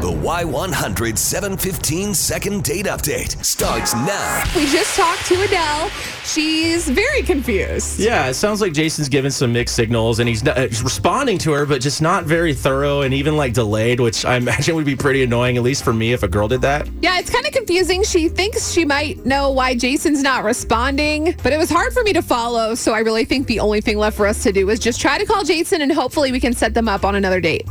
The Y100 715 second date update starts now. We just talked to Adele. She's very confused. Yeah, it sounds like Jason's given some mixed signals and he's, not, uh, he's responding to her, but just not very thorough and even like delayed, which I imagine would be pretty annoying, at least for me if a girl did that. Yeah, it's kind of confusing. She thinks she might know why Jason's not responding, but it was hard for me to follow. So I really think the only thing left for us to do is just try to call Jason and hopefully we can set them up on another date.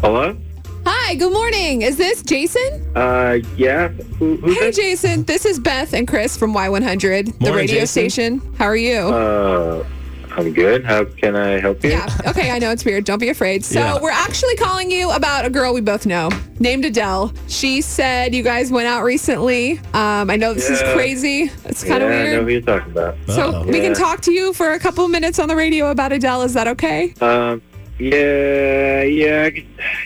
Hello? Hi, good morning. Is this Jason? Uh, yeah. Who, who's Hey, this? Jason. This is Beth and Chris from Y100, the Morning, radio Jason. station. How are you? Uh, I'm good. How can I help you? Yeah. Okay. I know it's weird. Don't be afraid. So Yeah. we're actually calling you about a girl we both know named Adele. She said you guys went out recently. Um, I know this is crazy. It's kind of yeah, I know weird. who you're talking about. So Uh-oh. we can talk to you for a couple minutes on the radio about Adele. Is that okay? Um, yeah, yeah,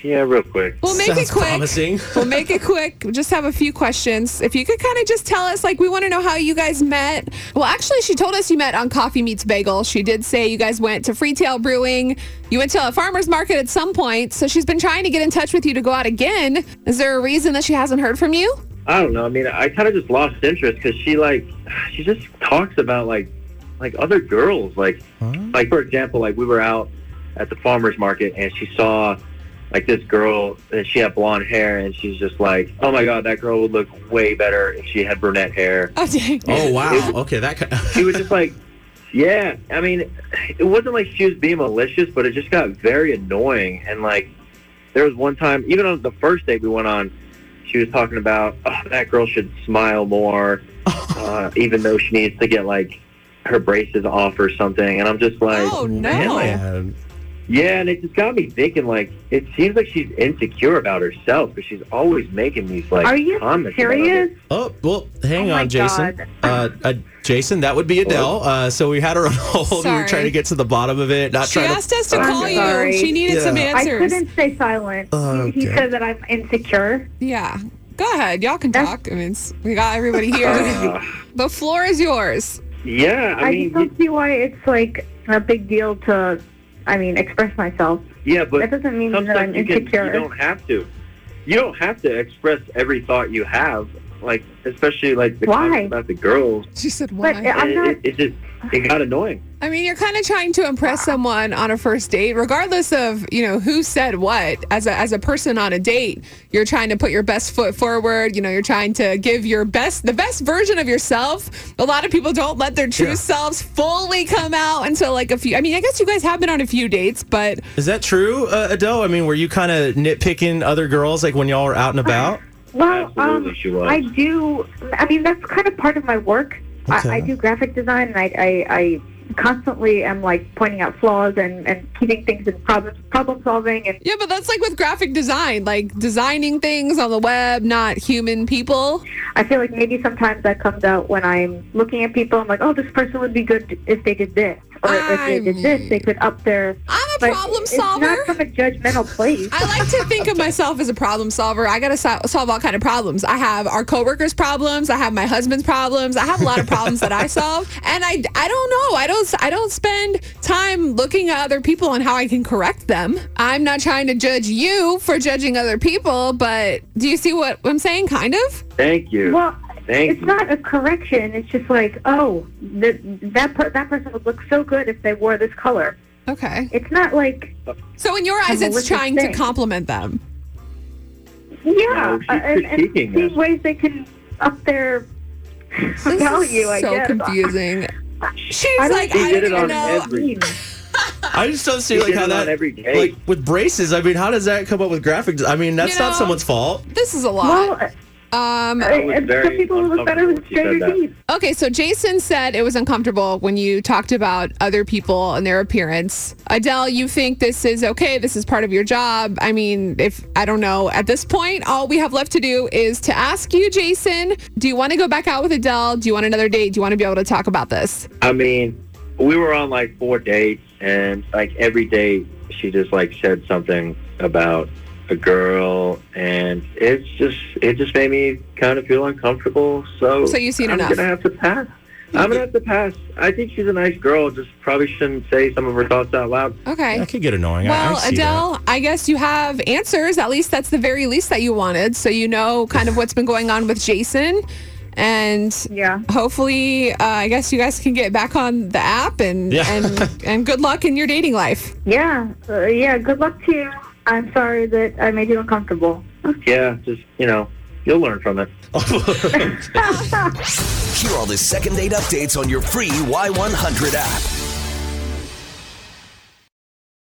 yeah, real quick. We'll make Sounds it quick. promising. We'll make it quick. We just have a few questions. If you could kind of just tell us, like, we want to know how you guys met. Well, actually, she told us you met on Coffee Meets Bagel. She did say you guys went to Freetail Brewing. You went to a farmer's market at some point. So she's been trying to get in touch with you to go out again. Is there a reason that she hasn't heard from you? I don't know. I mean, I kind of just lost interest because she like, she just talks about like, like other girls. Like, like for example, like we were out at the farmers market and she saw like this girl and she had blonde hair and she's just like, oh my god, that girl would look way better if she had brunette hair. Oh, dang. Oh, wow. Okay, that kind she was just like, yeah. I mean, it wasn't like she was being malicious, but it just got very annoying. And like, there was one time, even on the first date we went on, she was talking about oh, that girl should smile more, uh, even though she needs to get like her braces off or something. And I'm just like, Oh, no. man, like, Man. Yeah. And it just got me thinking. Like, it seems like she's insecure about herself because she's always making these like Are you comments. about serious? it. Oh, well, hang Oh on, Jason. Uh, uh, Jason, that would be Adele. Uh, so we had her on hold. We were trying to get to the bottom of it, not She trying asked to. us to I'm call you. She needed some Yeah. I couldn't stay silent. Oh, He said that I'm insecure. Yeah. Go ahead. Y'all can talk. I mean, we got everybody here. Uh, the floor is yours. yeah, I I, mean, just don't see why it's like a big deal to, I mean, express myself. yeah, but That doesn't mean that I'm you, can, you don't have to. You don't have to express every thought you have, like especially like the Why? comments about the girls. She said, why? uh, I'm it, not- it, it just it got annoying. I mean, you're kind of trying to impress someone on a first date, regardless of you know who said what. As a as a person on a date, you're trying to put your best foot forward. You know, you're trying to give your best, the best version of yourself. A lot of people don't let their true Yeah. selves fully come out until like a few. I mean, I guess you guys have been on a few dates, but Is that true, uh, Adele? I mean, were you kind of nitpicking other girls like when y'all were out and about? Well, Absolutely, um, she was. I do. I mean, that's kind of part of my work. Okay. I, I do graphic design, and I, I, I constantly am like pointing out flaws and, and keeping things in problem problem solving. And yeah, but that's like with graphic design, like designing things on the web, not human people. I feel like maybe sometimes that comes out when I'm looking at people. I'm like, oh, this person would be good if they did this, or if they did this, they could up their. I'm a But problem it's solver. not from a judgmental place. I like to think of myself as a problem solver. I got to so- solve all kind of problems. I have our coworkers' problems. I have my husband's problems. I have a lot of problems that I solve, and I, I don't know. I don't I don't spend time looking at other people and how I can correct them. I'm not trying to judge you for judging other people, but do you see what I'm saying? Kind of. Thank you. Well, Thank it's you. not a correction. It's just like, oh, that that per- that person would look so good if they wore this color. Okay. It's not like, So in your eyes, it's malicious trying to thing. compliment them. yeah, No, she's uh, and, and critiquing see ways they can up their This value. is I so guess. confusing. She's I like, I did don't even know. I just don't see like how it on that every day. like with braces. I mean, how does that come up with graphic? I mean, that's You not someone's fault. This is a lot. Well, Um, I was and some people look better with uncomfortable when she said straighter teeth. Okay, so Jason said it was uncomfortable when you talked about other people and their appearance. Adele, you think this is okay? This is part of your job. I mean, if I don't know, at this point, all we have left to do is to ask you, Jason, do you want to go back out with Adele? Do you want another date? Do you want to be able to talk about this? I mean, we were on like four dates, and like every date, she just like said something about a girl, and it's just it just made me kind of feel uncomfortable. So, So you've seen I'm enough. gonna have to pass. I'm gonna have to pass. I think she's a nice girl. Just probably shouldn't say some of her thoughts out loud. Okay. That could get annoying. I- I Well, that. Adele, I guess you have answers. At least that's the very least that you wanted. So you know kind of what's been going on with Jason. And Yeah. hopefully, uh, I guess you guys can get back on the app and Yeah. and and good luck in your dating life. Yeah. Uh, yeah. Good luck to you. I'm sorry that I made you uncomfortable. Yeah, just you know, you'll learn from it. Hear all the second date updates on your free Y100 app.